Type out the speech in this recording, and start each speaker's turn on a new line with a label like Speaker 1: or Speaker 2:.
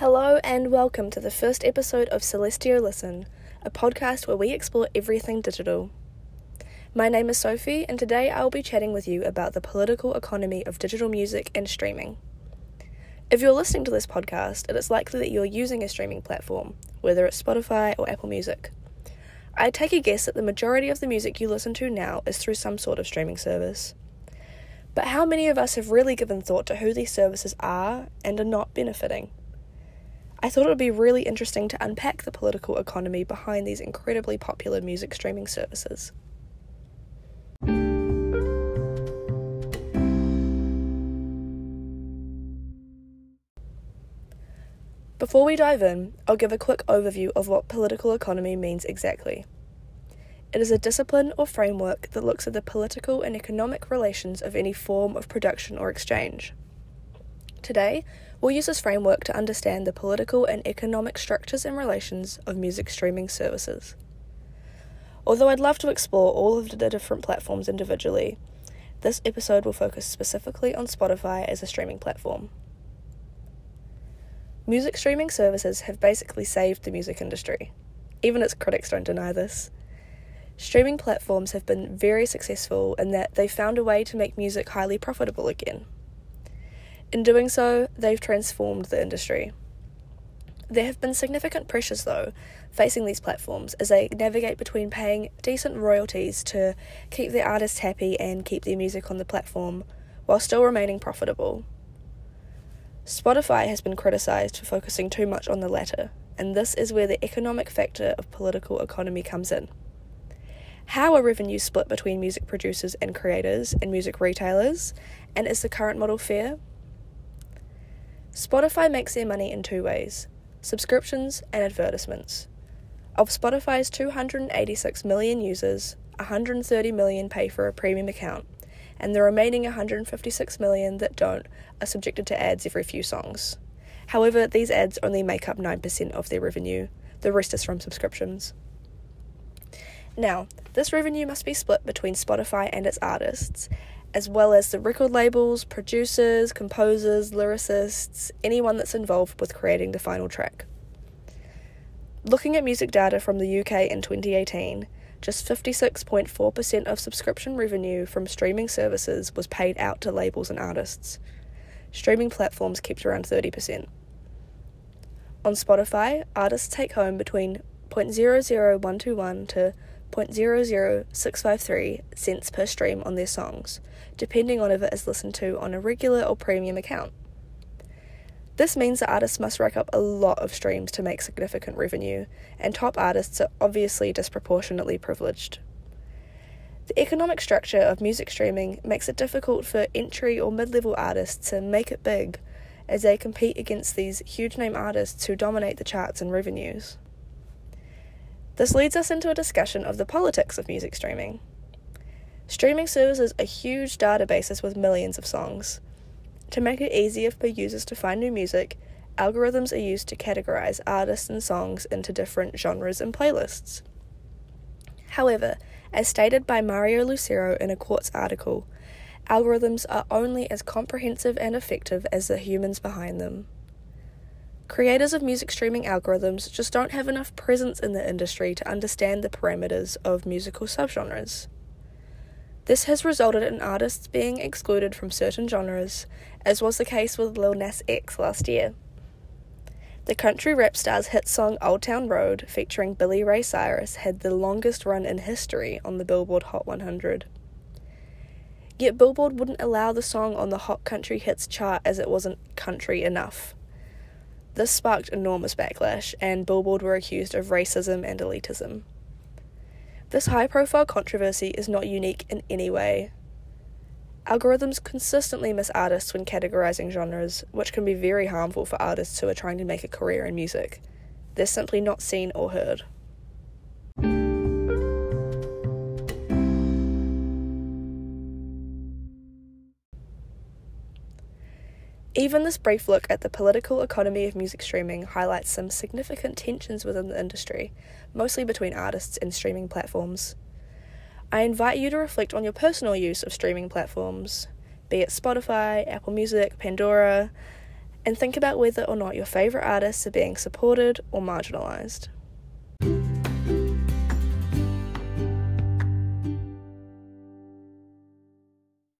Speaker 1: Hello, and welcome to the first episode of Celestio Listen, a podcast where we explore everything digital. My name is Sophie, and today I will be chatting with you about the political economy of digital music and streaming. If you're listening to this podcast, it is likely that you're using a streaming platform, whether it's Spotify or Apple Music. I take a guess that the majority of the music you listen to now is through some sort of streaming service. But how many of us have really given thought to who these services are and are not benefiting? I thought it would be really interesting to unpack the political economy behind these incredibly popular music streaming services. Before we dive in, I'll give a quick overview of what political economy means exactly. It is a discipline or framework that looks at the political and economic relations of any form of production or exchange. Today, we'll use this framework to understand the political and economic structures and relations of music streaming services. Although I'd love to explore all of the different platforms individually, this episode will focus specifically on Spotify as a streaming platform. Music streaming services have basically saved the music industry. Even its critics don't deny this. Streaming platforms have been very successful in that they found a way to make music highly profitable again. In doing so, they've transformed the industry. There have been significant pressures, though, facing these platforms as they navigate between paying decent royalties to keep their artists happy and keep their music on the platform while still remaining profitable. Spotify has been criticised for focusing too much on the latter, and this is where the economic factor of political economy comes in. How are revenues split between music producers and creators and music retailers, and is the current model fair? Spotify makes their money in two ways subscriptions and advertisements. Of Spotify's 286 million users, 130 million pay for a premium account, and the remaining 156 million that don't are subjected to ads every few songs. However, these ads only make up 9% of their revenue, the rest is from subscriptions. Now, this revenue must be split between Spotify and its artists, as well as the record labels, producers, composers, lyricists, anyone that's involved with creating the final track. Looking at music data from the UK in 2018, just 56.4% of subscription revenue from streaming services was paid out to labels and artists. Streaming platforms kept around 30%. On Spotify, artists take home between 0.00121 to 0.00653 cents per stream on their songs, depending on if it is listened to on a regular or premium account. This means that artists must rack up a lot of streams to make significant revenue, and top artists are obviously disproportionately privileged. The economic structure of music streaming makes it difficult for entry or mid level artists to make it big as they compete against these huge name artists who dominate the charts and revenues. This leads us into a discussion of the politics of music streaming. Streaming services are huge databases with millions of songs. To make it easier for users to find new music, algorithms are used to categorize artists and songs into different genres and playlists. However, as stated by Mario Lucero in a Quartz article, algorithms are only as comprehensive and effective as the humans behind them. Creators of music streaming algorithms just don't have enough presence in the industry to understand the parameters of musical subgenres. This has resulted in artists being excluded from certain genres, as was the case with Lil Nas X last year. The country rap star's hit song Old Town Road, featuring Billy Ray Cyrus, had the longest run in history on the Billboard Hot 100. Yet Billboard wouldn't allow the song on the Hot Country Hits chart as it wasn't country enough. This sparked enormous backlash, and Billboard were accused of racism and elitism. This high profile controversy is not unique in any way. Algorithms consistently miss artists when categorizing genres, which can be very harmful for artists who are trying to make a career in music. They're simply not seen or heard. Even this brief look at the political economy of music streaming highlights some significant tensions within the industry, mostly between artists and streaming platforms. I invite you to reflect on your personal use of streaming platforms, be it Spotify, Apple Music, Pandora, and think about whether or not your favourite artists are being supported or marginalised.